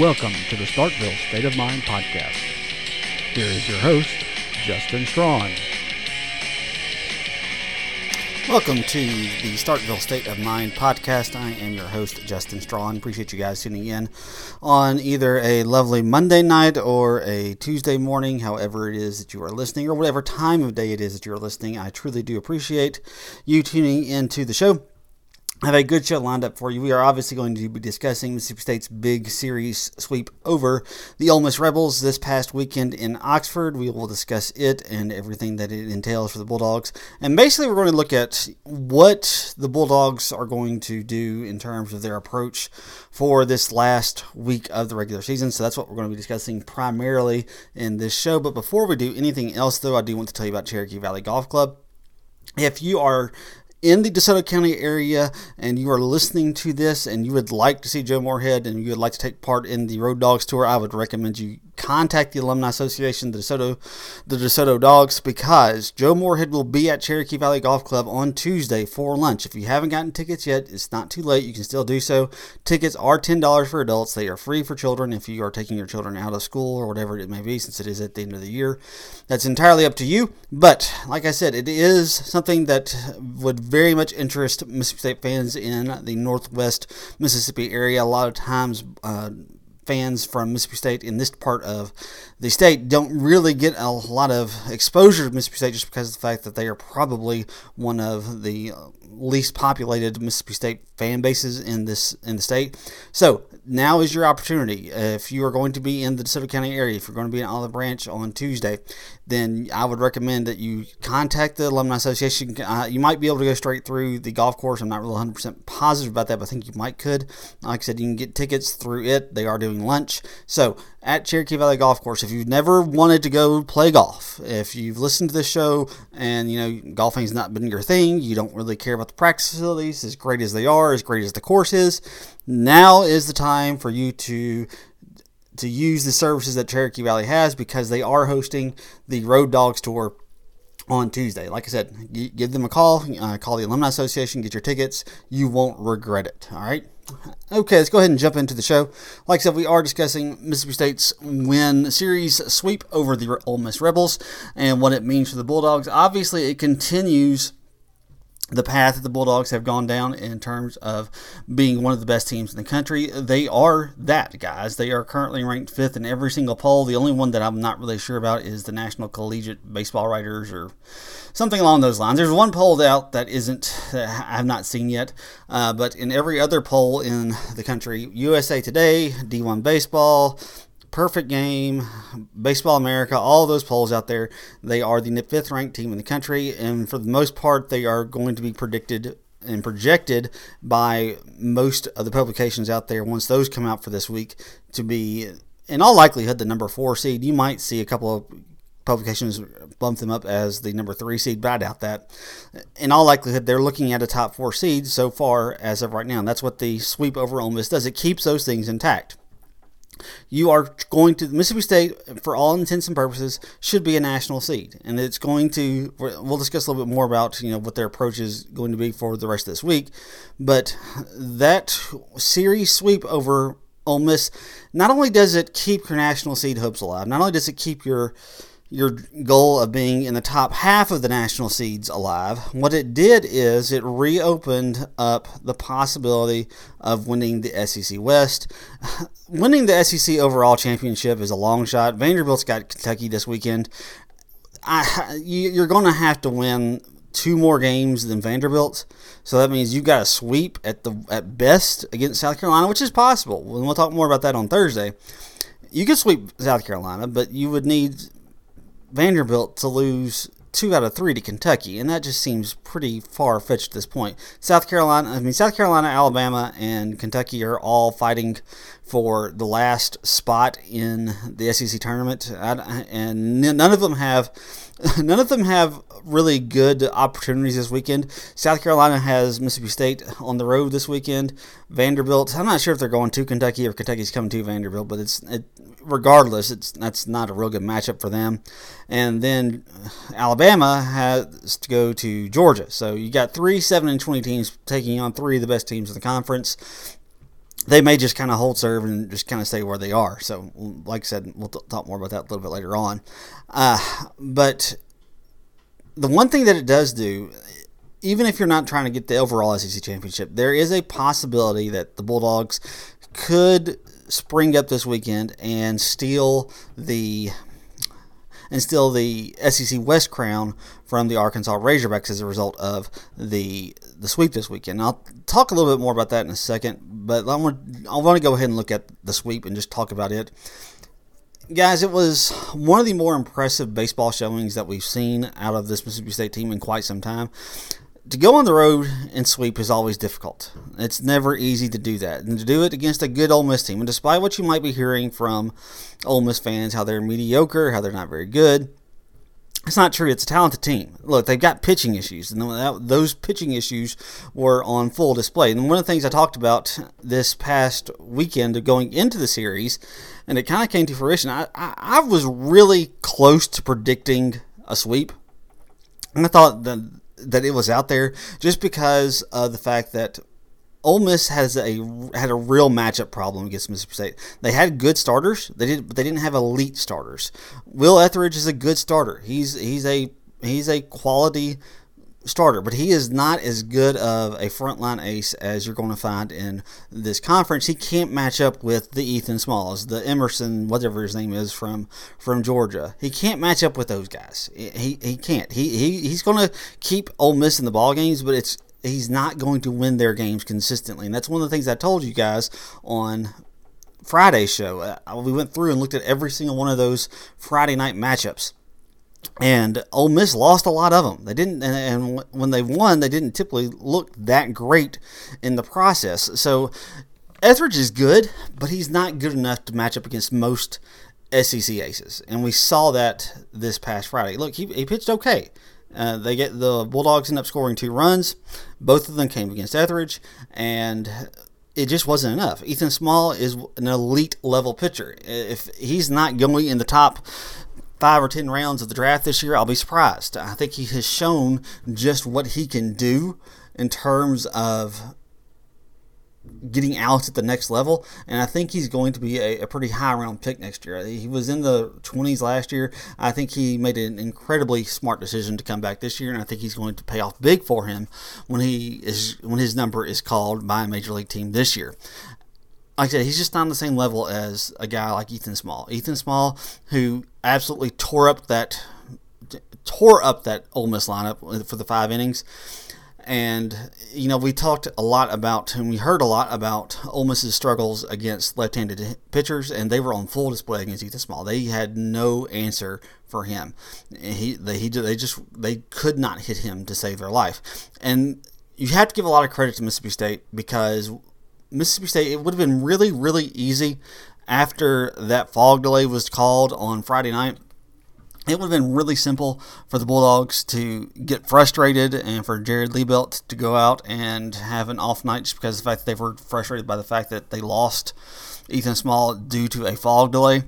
Welcome to the Starkville State of Mind podcast. Here is your host, Justin Strawn. Welcome to the Starkville State of Mind podcast. I am your host, Justin Strawn. Appreciate you guys tuning in on either a lovely Monday night or a Tuesday morning, however it is that you are listening, or whatever time of day it is that you are listening. I truly do appreciate you tuning into the show. Have a good show lined up for you. We are obviously going to be discussing Mississippi State's big series sweep over the Ole Miss Rebels this past weekend in Oxford. We will discuss it and everything that it entails for the Bulldogs. And basically, we're going to look at what the Bulldogs are going to do in terms of their approach for this last week of the regular season. So that's what we're going to be discussing primarily in this show. But before we do anything else, though, I do want to tell you about Cherokee Valley Golf Club. If you are in the DeSoto County area and you are listening to this and you would like to see Joe Moorhead and you would like to take part in the Road Dogs Tour, I would recommend you contact the Alumni Association, the DeSoto, the DeSoto Dogs, because Joe Moorhead will be at Cherokee Valley Golf Club on Tuesday for lunch. If you haven't gotten tickets yet, it's not too late. You can still do so. Tickets are $10 for adults. They are free for children if you are taking your children out of school or whatever it may be, since it is at the end of the year. That's entirely up to you. But like I said, it is something that would very much interest Mississippi State fans in the Northwest Mississippi area. A lot of times, uh, fans from Mississippi State in this part of the state don't really get a lot of exposure to Mississippi State just because of the fact that they are probably one of the least populated Mississippi State fan bases in this in the state. So now is your opportunity. If you are going to be in the DeSoto County area, if you're going to be in Olive Branch on Tuesday, then I would recommend that you contact the Alumni Association. Uh, you might be able to go straight through the golf course. I'm not really 100% positive about that, but I think you might could. Like I said, you can get tickets through it. They are doing lunch. So at Cherokee Valley Golf Course, if you've never wanted to go play golf, if you've listened to this show and you know golfing's not been your thing, you don't really care about the practice facilities, as great as they are, as great as the course is, now is the time for you to to use the services that Cherokee Valley has because they are hosting the Road Dogs Tour on Tuesday. Like I said, give them a call, uh, call the Alumni Association, get your tickets. You won't regret it. All right. Okay, let's go ahead and jump into the show. Like I said, we are discussing Mississippi State's win series sweep over the Ole Miss Rebels and what it means for the Bulldogs. Obviously, it continues the path that the Bulldogs have gone down in terms of being one of the best teams in the country. They are that, guys. They are currently ranked fifth in every single poll. The only one that I'm not really sure about is the National Collegiate Baseball Writers or something along those lines. There's one poll out that isn't, that I have not seen yet, uh, but in every other poll in the country, USA Today, D1 Baseball, Perfect Game, Baseball America, all those polls out there, they are the fifth ranked team in the country, and for the most part, they are going to be predicted and projected by most of the publications out there once those come out for this week to be, in all likelihood, the number four seed. You might see a couple of publications bump them up as the number three seed, but I doubt that. In all likelihood, they're looking at a top four seed so far as of right now. And that's what the sweep over Ole Miss does. It keeps those things intact you are going to Mississippi State, for all intents and purposes, should be a national seed, and it's going to. We'll discuss a little bit more about you know what their approach is going to be for the rest of this week, but that series sweep over Ole Miss not only does it keep your national seed hopes alive, not only does it keep your your goal of being in the top half of the national seeds alive. What it did is it reopened up the possibility of winning the SEC West. winning the SEC overall championship is a long shot. Vanderbilt's got Kentucky this weekend. I, you're going to have to win two more games than Vanderbilt. So that means you've got a sweep at the at best against South Carolina, which is possible. And we'll talk more about that on Thursday. You could sweep South Carolina, but you would need Vanderbilt to lose two out of three to Kentucky, and that just seems pretty far fetched at this point. South Carolina, I mean, South Carolina, Alabama, and Kentucky are all fighting for the last spot in the SEC tournament, and none of them have none of them have really good opportunities this weekend. South Carolina has Mississippi State on the road this weekend. Vanderbilt, I'm not sure if they're going to Kentucky or Kentucky's coming to Vanderbilt, but it's it, regardless, it's that's not a real good matchup for them. And then Alabama has to go to Georgia. So you got three seven and twenty teams taking on three of the best teams in the conference. They may just kind of hold serve and just kind of stay where they are. So, like I said, we'll t- talk more about that a little bit later on. Uh, but the one thing that it does do, even if you're not trying to get the overall SEC championship, there is a possibility that the Bulldogs could spring up this weekend and steal the and steal the SEC West crown from the Arkansas Razorbacks as a result of the the sweep this weekend. And I'll talk a little bit more about that in a second, but I want I want to go ahead and look at the sweep and just talk about it. Guys, it was one of the more impressive baseball showings that we've seen out of this Mississippi State team in quite some time to go on the road and sweep is always difficult. It's never easy to do that. And to do it against a good Ole Miss team, and despite what you might be hearing from Ole Miss fans, how they're mediocre, how they're not very good, it's not true. It's a talented team. Look, they've got pitching issues, and those pitching issues were on full display. And one of the things I talked about this past weekend of going into the series, and it kind of came to fruition, I, I, I was really close to predicting a sweep. And I thought that that it was out there just because of the fact that Ole Miss has a had a real matchup problem against Mississippi State. They had good starters, they did, but they didn't have elite starters. Will Ethridge is a good starter. He's he's a he's a quality starter, but he is not as good of a frontline ace as you're going to find in this conference. He can't match up with the Ethan Smalls, the Emerson, whatever his name is from from Georgia. He can't match up with those guys. He he can't. He, he he's going to keep Ole Miss in the ball games, but it's he's not going to win their games consistently. And that's one of the things I told you guys on Friday show. Uh, we went through and looked at every single one of those Friday night matchups and Ole Miss lost a lot of them. They didn't, and, and, when they won, they didn't typically look that great in the process. So Ethridge is good, but he's not good enough to match up against most SEC aces, and we saw that this past Friday. Look, he, he pitched okay. Uh, they get the Bulldogs end up scoring two runs. Both of them came against Ethridge, and it just wasn't enough. Ethan Small is an elite level pitcher. If he's not going in the top five or ten rounds of the draft this year, I'll be surprised. I think he has shown just what he can do in terms of getting out at the next level, and I think he's going to be a, a, pretty high round pick next year. He was in the 20s last year. I think he made an incredibly smart decision to come back this year, and I think he's going to pay off big for him when he is when his number is called by a major league team this year like I said, he's just not on the same level as a guy like Ethan Small. Ethan Small, who absolutely tore up that tore up that Ole Miss lineup for the five innings. And you know, we talked a lot about, and we heard a lot about Ole Miss's struggles against left-handed pitchers, and they were on full display against Ethan Small. They had no answer for him. He, they, he, they just, they could not hit him to save their life. And you have to give a lot of credit to Mississippi State because Mississippi State, it would have been really, really easy after that fog delay was called on Friday night. It would have been really simple for the Bulldogs to get frustrated and for Jared Liebelt to go out and have an off night just because of the fact that they were frustrated by the fact that they lost Ethan Small due to a fog delay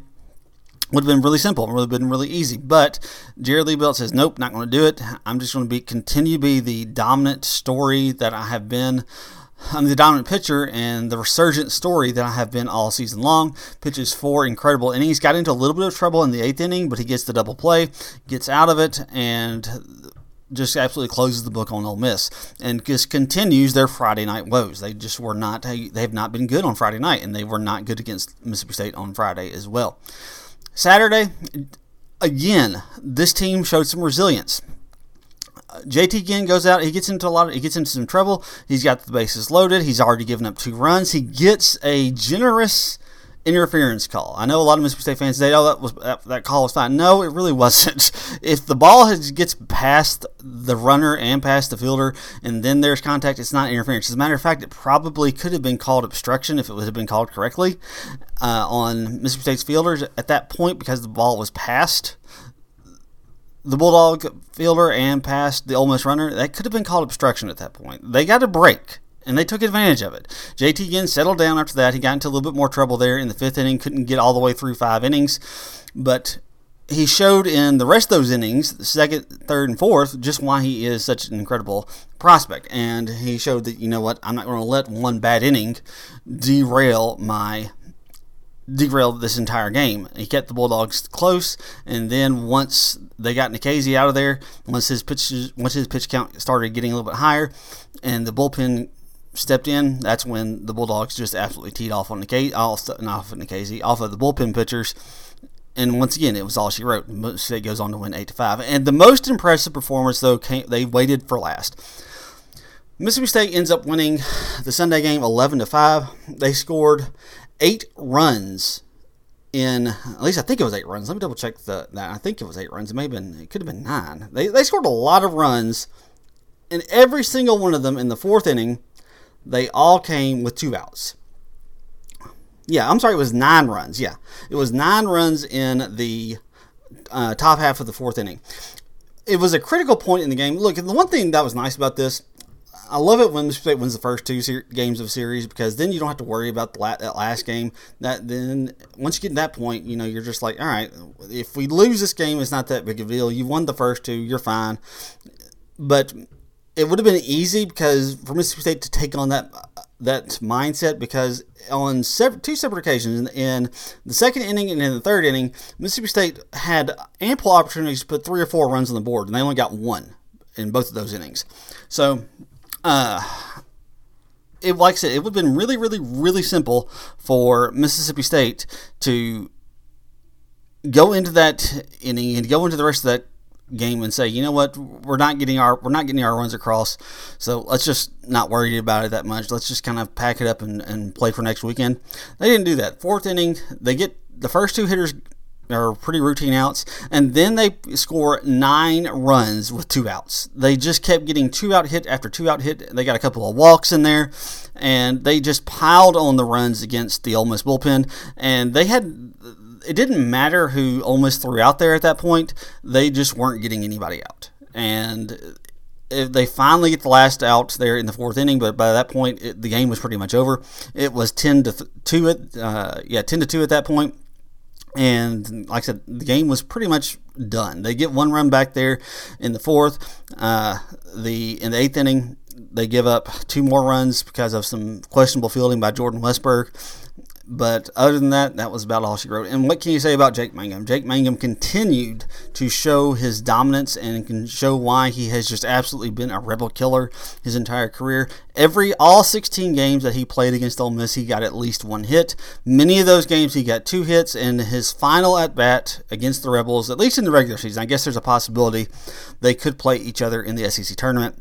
would have been really simple, would have been really easy. But Jared Liebelt says, nope, not going to do it. I'm just going to be continue to be the dominant story that I have been I'm the dominant pitcher and the resurgent story that I have been all season long. Pitches four incredible innings. Got into a little bit of trouble in the eighth inning, but he gets the double play, gets out of it, and just absolutely closes the book on Ole Miss and just continues their Friday night woes. They just were not they have not been good on Friday night, and they were not good against Mississippi State on Friday as well. Saturday, again, this team showed some resilience. JT again goes out. He gets into a lot. Of, he gets into some trouble. He's got the bases loaded. He's already given up two runs. He gets a generous interference call. I know a lot of Mississippi State fans say, "Oh, that was that, that call was fine." No, it really wasn't. If the ball has, gets past the runner and past the fielder, and then there's contact, it's not interference. As a matter of fact, it probably could have been called obstruction if it would have been called correctly uh, on Mississippi State's fielders at that point because the ball was passed the Bulldog fielder and past the Ole Miss runner, that could have been called obstruction at that point. They got a break, and they took advantage of it. JT again settled down after that. He got into a little bit more trouble there in the fifth inning, couldn't get all the way through five innings, but he showed in the rest of those innings, the second, third, and fourth, just why he is such an incredible prospect. And he showed that, you know what, I'm not going to let one bad inning derail my derail this entire game. He kept the Bulldogs close, and then once they got Nikhazy out of there, once his pitch once his pitch count started getting a little bit higher, and the bullpen stepped in, that's when the Bulldogs just absolutely teed off on Nikhazy, off, off of Nikhazy, off of the bullpen pitchers. And once again, it was all she wrote. State goes on to win eight to five. And the most impressive performance, though, came, they waited for last. Mississippi State ends up winning the Sunday game 11 to 5. They scored eight runs in at least I think it was eight runs. Let me double check the that. I think it was eight runs. It may have been it could have been nine. They they scored a lot of runs, and every single one of them in the fourth inning, they all came with two outs. Yeah, I'm sorry, it was nine runs. Yeah, it was nine runs in the uh, top half of the fourth inning. It was a critical point in the game. Look, the one thing that was nice about this I love it when Mississippi State wins the first two ser- games of series because then you don't have to worry about the la- that last game. That then once you get to that point, you know you're just like, all right, if we lose this game, it's not that big a deal. You won the first two, you're fine. But it would have been easy because for Mississippi State to take on that that mindset because on two separate occasions in the second inning and in the third inning, Mississippi State had ample opportunities to put three or four runs on the board, and they only got one in both of those innings. So uh, it like I said, it would have been really, really, really simple for Mississippi State to go into that inning and go into the rest of that game and say, you know what, we're not getting our we're not getting our runs across, so let's just not worry about it that much. Let's just kind of pack it up and, and play for next weekend. They didn't do that. Fourth inning, they get the first two hitters are pretty routine outs, and then they score nine runs with two outs. They just kept getting two out hit after two out hit. They got a couple of walks in there, and they just piled on the runs against the Ole Miss bullpen. And they had it didn't matter who Ole Miss threw out there at that point; they just weren't getting anybody out. And they finally get the last out there in the fourth inning, but by that point, it, the game was pretty much over. It was ten to th- two. At, uh, yeah, ten to two at that point and like I said, the game was pretty much done. They get one run back there in the fourth. Uh, the in the eighth inning, they give up two more runs because of some questionable fielding by Jordan Westburg. But other than that, that was about all she wrote. And what can you say about Jake Mangum? Jake Mangum continued to show his dominance and can show why he has just absolutely been a rebel killer his entire career. Every all 16 games that he played against Ole Miss, he got at least one hit. Many of those games he got two hits. And his final at bat against the Rebels, at least in the regular season, I guess there's a possibility they could play each other in the SEC tournament.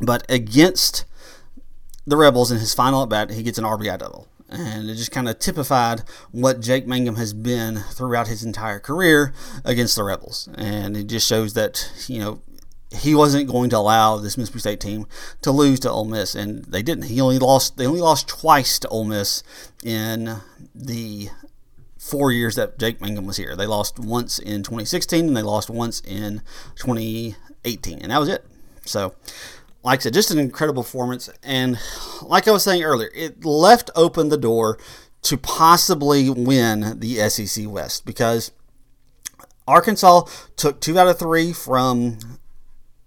But against the Rebels in his final at bat, he gets an RBI double and it just kind of typified what Jake Mangum has been throughout his entire career against the Rebels. And it just shows that, you know, he wasn't going to allow this Mississippi State team to lose to Ole Miss, and they didn't. He only lost. They only lost twice to Ole Miss in the four years that Jake Mangum was here. They lost once in 2016, and they lost once in 2018, and that was it. So, like I said, just an incredible performance. And like I was saying earlier, it left open the door to possibly win the SEC West because Arkansas took two out of three from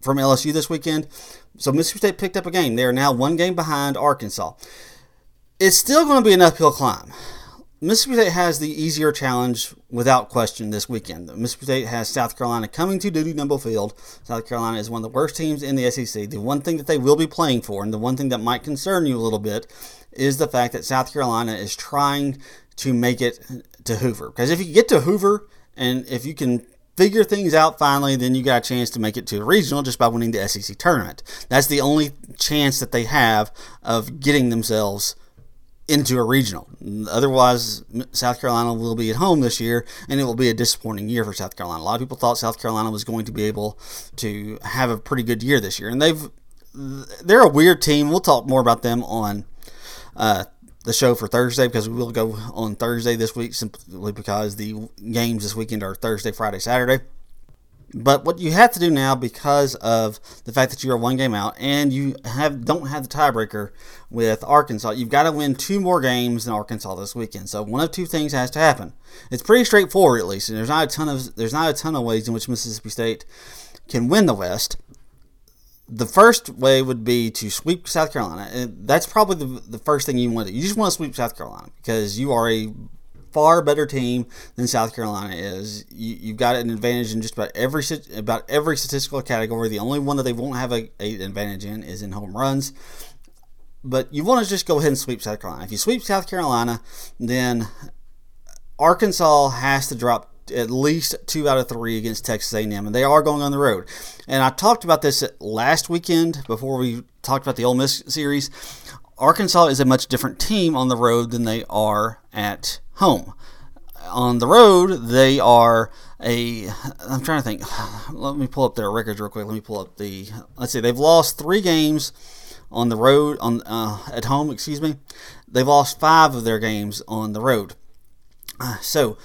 from LSU this weekend. So Mississippi State picked up a game. They are now one game behind Arkansas. It's still going to be an uphill climb. Mississippi State has the easier challenge without question this weekend. Mississippi State has South Carolina coming to Dudy Noble Field. South Carolina is one of the worst teams in the SEC. The one thing that they will be playing for, and the one thing that might concern you a little bit, is the fact that South Carolina is trying to make it to Hoover. Because if you get to Hoover, and if you can figure things out finally, then you got a chance to make it to a regional just by winning the SEC tournament. That's the only chance that they have of getting themselves into a regional. Otherwise, South Carolina will be at home this year, and it will be a disappointing year for South Carolina. A lot of people thought South Carolina was going to be able to have a pretty good year this year, and they've they're a weird team. We'll talk more about them on uh, the show for Thursday because we will go on Thursday this week simply because the games this weekend are Thursday, Friday, Saturday. But what you have to do now, because of the fact that you are one game out and you have don't have the tiebreaker with Arkansas, you've got to win two more games than Arkansas this weekend. So one of two things has to happen. It's pretty straightforward, at least. And there's not a ton of there's not a ton of ways in which Mississippi State can win the West. The first way would be to sweep South Carolina. And that's probably the, the first thing you want to do. You just want to sweep South Carolina because you are a far better team than South Carolina is. You, have got an advantage in just about every about every statistical category. The only one that they won't have a, a advantage in is in home runs. But you want to just go ahead and sweep South Carolina. If you sweep South Carolina, then Arkansas has to drop at least two out of three against Texas A&M, and they are going on the road. And I talked about this last weekend before we talked about the Ole Miss series. Arkansas is a much different team on the road than they are at home. On the road, they are a. I'm trying to think. Let me pull up their records real quick. Let me pull up the. Let's see. They've lost three games on the road on uh, at home. Excuse me. They've lost five of their games on the road. Uh, so,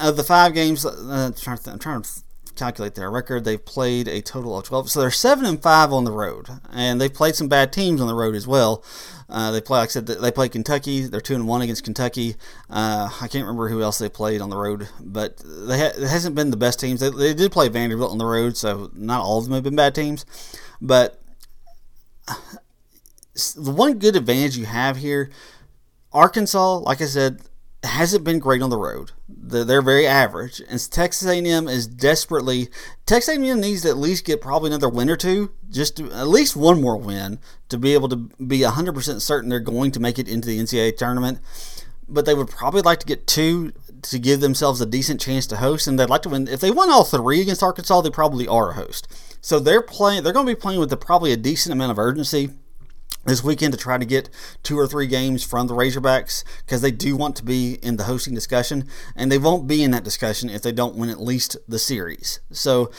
of the five games, uh, I'm, trying to, I'm trying to calculate their record. They've played a total of 12. So they're 7 and 5 on the road. And they've played some bad teams on the road as well. Uh, they play, like I said, they play Kentucky. They're 2 and 1 against Kentucky. Uh, I can't remember who else they played on the road, but they ha- it hasn't been the best teams. They, they did play Vanderbilt on the road, so not all of them have been bad teams. But the one good advantage you have here, Arkansas, like I said, hasn't been great on the road. They're very average, and Texas A&M is desperately. Texas A&M needs to at least get probably another win or two, just to, at least one more win to be able to be 100% certain they're going to make it into the NCAA tournament. But they would probably like to get two to give themselves a decent chance to host, and they'd like to win. If they won all three against Arkansas, they probably are a host. So they're playing. They're going to be playing with the, probably a decent amount of urgency this weekend to try to get two or three games from the Razorbacks because they do want to be in the hosting discussion, and they won't be in that discussion if they don't win at least the series. So,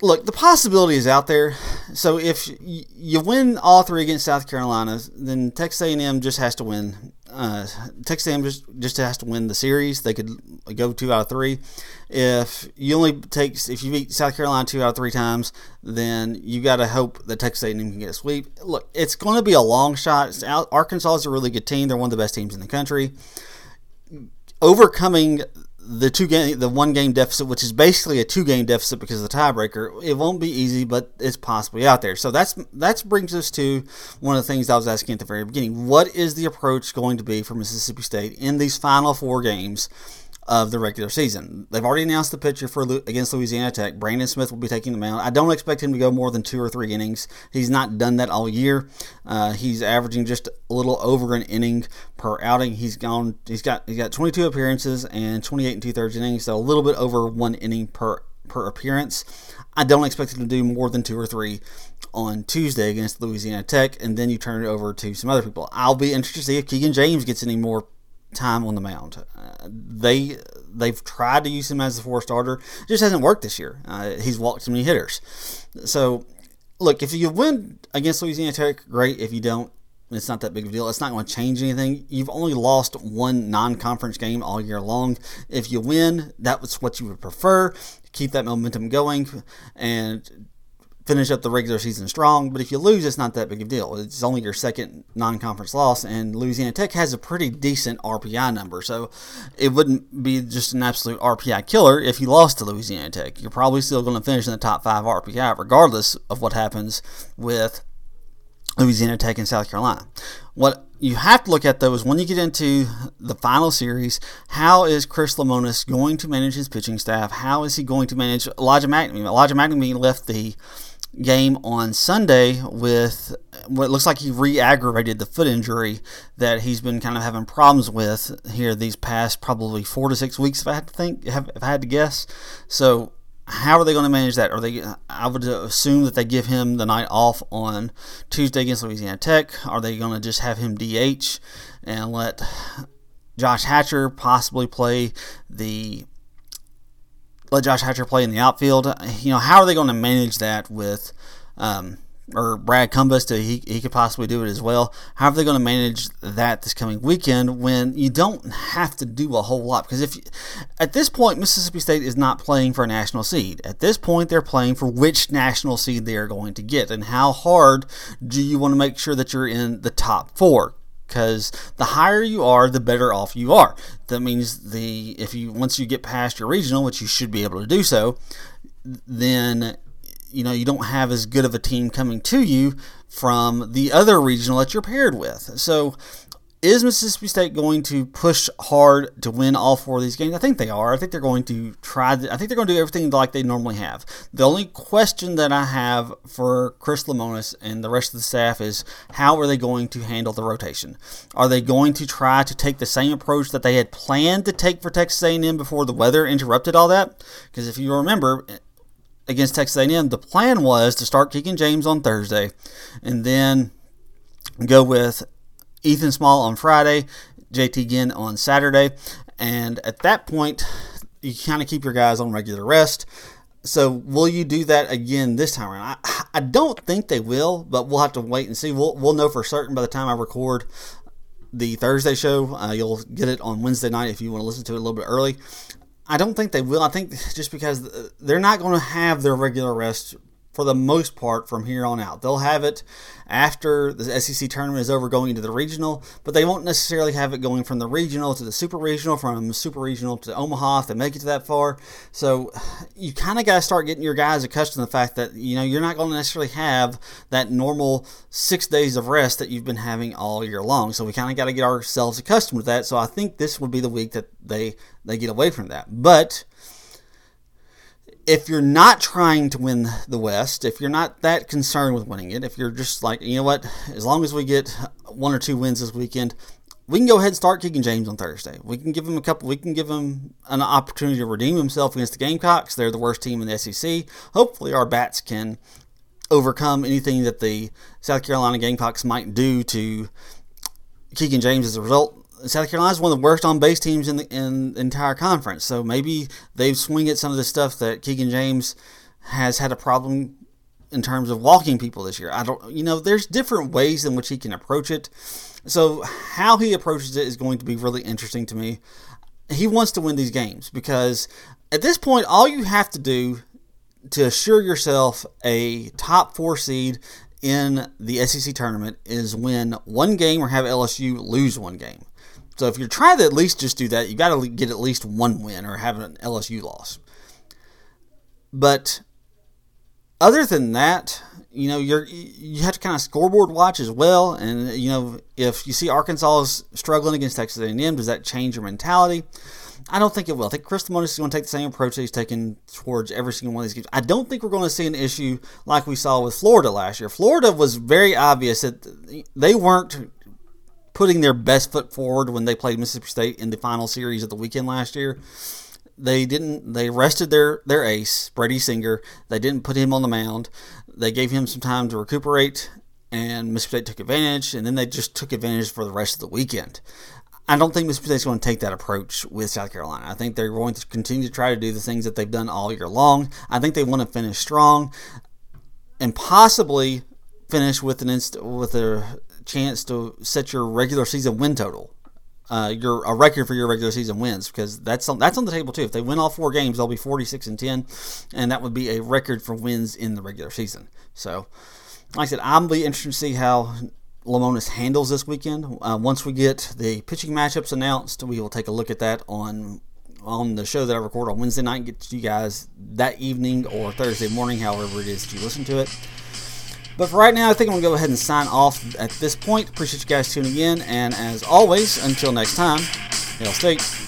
look, the possibility is out there. So if you win all three against South Carolina, then Texas A&M just has to win uh, Texas A&M just, just has to win the series. They could go two out of three. If you only take if you beat South Carolina two out of three times, then you got to hope that Texas A&M can get a sweep. Look, it's going to be a long shot. Arkansas is a really good team. They're one of the best teams in the country. Overcoming the two game, the one game deficit, which is basically a two game deficit because of the tiebreaker. It won't be easy, but it's possibly out there. So that's that brings us to one of the things I was asking at the very beginning. What is the approach going to be for Mississippi State in these final four games? Of the regular season. They've already announced the pitcher for against Louisiana Tech. Brandon Smith will be taking the mound. I don't expect him to go more than two or three innings. He's not done that all year. Uh, he's averaging just a little over an inning per outing. He's gone. He's got he's got 22 appearances and 28 and two thirds innings, so a little bit over one inning per per appearance. I don't expect him to do more than two or three on Tuesday against Louisiana Tech, and then you turn it over to some other people. I'll be interested to see if Keegan James gets any more time on the mound. Uh, they they've tried to use him as a four starter, it just hasn't worked this year. Uh, he's walked too many hitters. So, look, if you win against Louisiana Tech, great. If you don't, it's not that big of a deal. It's not going to change anything. You've only lost one non-conference game all year long. If you win, that was what you would prefer. Keep that momentum going and finish up the regular season strong. But if you lose, it's not that big of a deal. It's only your second non conference loss, and Louisiana Tech has a pretty decent RPI number. So it wouldn't be just an absolute RPI killer if you lost to Louisiana Tech. You're probably still going to finish in the top five RPI, regardless of what happens with Louisiana Tech and South Carolina. What you have to look at though is when you get into the final series, how is Chris Lemonis going to manage his pitching staff? How is he going to manage Elijah MacNamee? Elijah MacNamee left the game on Sunday with what looks like he re-aggravated the foot injury that he's been kind of having problems with here these past probably four to six weeks. If I had to think, if I had to guess, so how are they going to manage that? Are they? I would assume that they give him the night off on Tuesday against Louisiana Tech. Are they going to just have him DH and let Josh Hatcher possibly play the let Josh Hatcher play in the outfield. You know, how are they going to manage that with um, or Brad Cumbest, he, he could possibly do it as well. How are they going to manage that this coming weekend when you don't have to do a whole lot? Because if you, at this point Mississippi State is not playing for a national seed. At this point, they're playing for which national seed they are going to get, and how hard do you want to make sure that you're in the top four? because the higher you are, the better off you are. That means the if you once you get past your regional, which you should be able to do so, then you know you don't have as good of a team coming to you from the other regional that you're paired with. So is Mississippi State going to push hard to win all four of these games? I think they are. I think they're going to try. I think they're going to do everything like they normally have. The only question that I have for Chris Lemonis and the rest of the staff is how are they going to handle the rotation? Are they going to try to take the same approach that they had planned to take for Texas A&M before the weather interrupted all that? Because if you remember, against Texas A&M, the plan was to start Keegan James on Thursday, and then go with Ethan Small on Friday, JT Ginn on Saturday, and at that point, you kind of keep your guys on regular rest. So will you do that again this time around? I, I don't think they will, but we'll have to wait and see. We'll, we'll know for certain by the time I record the Thursday show. Uh, you'll get it on Wednesday night if you want to listen to it a little bit early. I don't think they will. I think just because they're not going to have their regular rest for the most part from here on out. They'll have it after the SEC tournament is over going into the regional, but they won't necessarily have it going from the regional to the super regional, from super regional to Omaha if they make it to that far. So you kind of got to start getting your guys accustomed to the fact that you know you're not going to necessarily have that normal six days of rest that you've been having all year long. So we kind of got to get ourselves accustomed to that. So I think this would be the week that they they get away from that, but if you're not trying to win the West, if you're not that concerned with winning it, if you're just like, you know what, as long as we get one or two wins this weekend, we can go ahead and start Keegan James on Thursday. We can give him a couple. We can give him an opportunity to redeem himself against the Gamecocks. They're the worst team in the SEC. Hopefully, our bats can overcome anything that the South Carolina Gamecocks might do to Keegan James as a result. South Carolina is one of the worst on base teams in the, in the entire conference. So maybe they've swing at some of the stuff that Keegan James has had a problem in terms of walking people this year. I don't, you know, there's different ways in which he can approach it. So how he approaches it is going to be really interesting to me. He wants to win these games because at this point, all you have to do to assure yourself a top four seed in the SEC tournament is win one game or have LSU lose one game. So if you're trying to at least just do that, you got to get at least one win or have an LSU loss. But other than that, you know, you're you have to kind of scoreboard watch as well. And you know, if you see Arkansas is struggling against Texas A&M, does that change your mentality? I don't think it will. I think Chris Lemonis is going to take the same approach that he's taken towards every single one of these games. I don't think we're going to see an issue like we saw with Florida last year. Florida was very obvious that they weren't putting their best foot forward when they played Mississippi State in the final series of the weekend last year. They didn't. They rested their their ace, Brady Singer. They didn't put him on the mound. They gave him some time to recuperate, and Mississippi State took advantage. And then they just took advantage for the rest of the weekend. I don't think Mississippi State's going to take that approach with South Carolina. I think they're going to continue to try to do the things that they've done all year long. I think they want to finish strong and possibly finish with an inst- with a chance to set your regular season win total. Uh, your a record for your regular season wins because that's on, that's on the table too. If they win all four games, they'll be 46 and 10, and that would be a record for wins in the regular season. So, like I said, I'm be interested to see how Lemonis handles this weekend. Uh, once we get the pitching matchups announced, we will take a look at that on on the show that I record on Wednesday night get to you guys that evening or Thursday morning, however it is that you listen to it. But for right now, I think I'm going to go ahead and sign off at this point. Appreciate you guys tuning in. And as always, until next time, Hail State.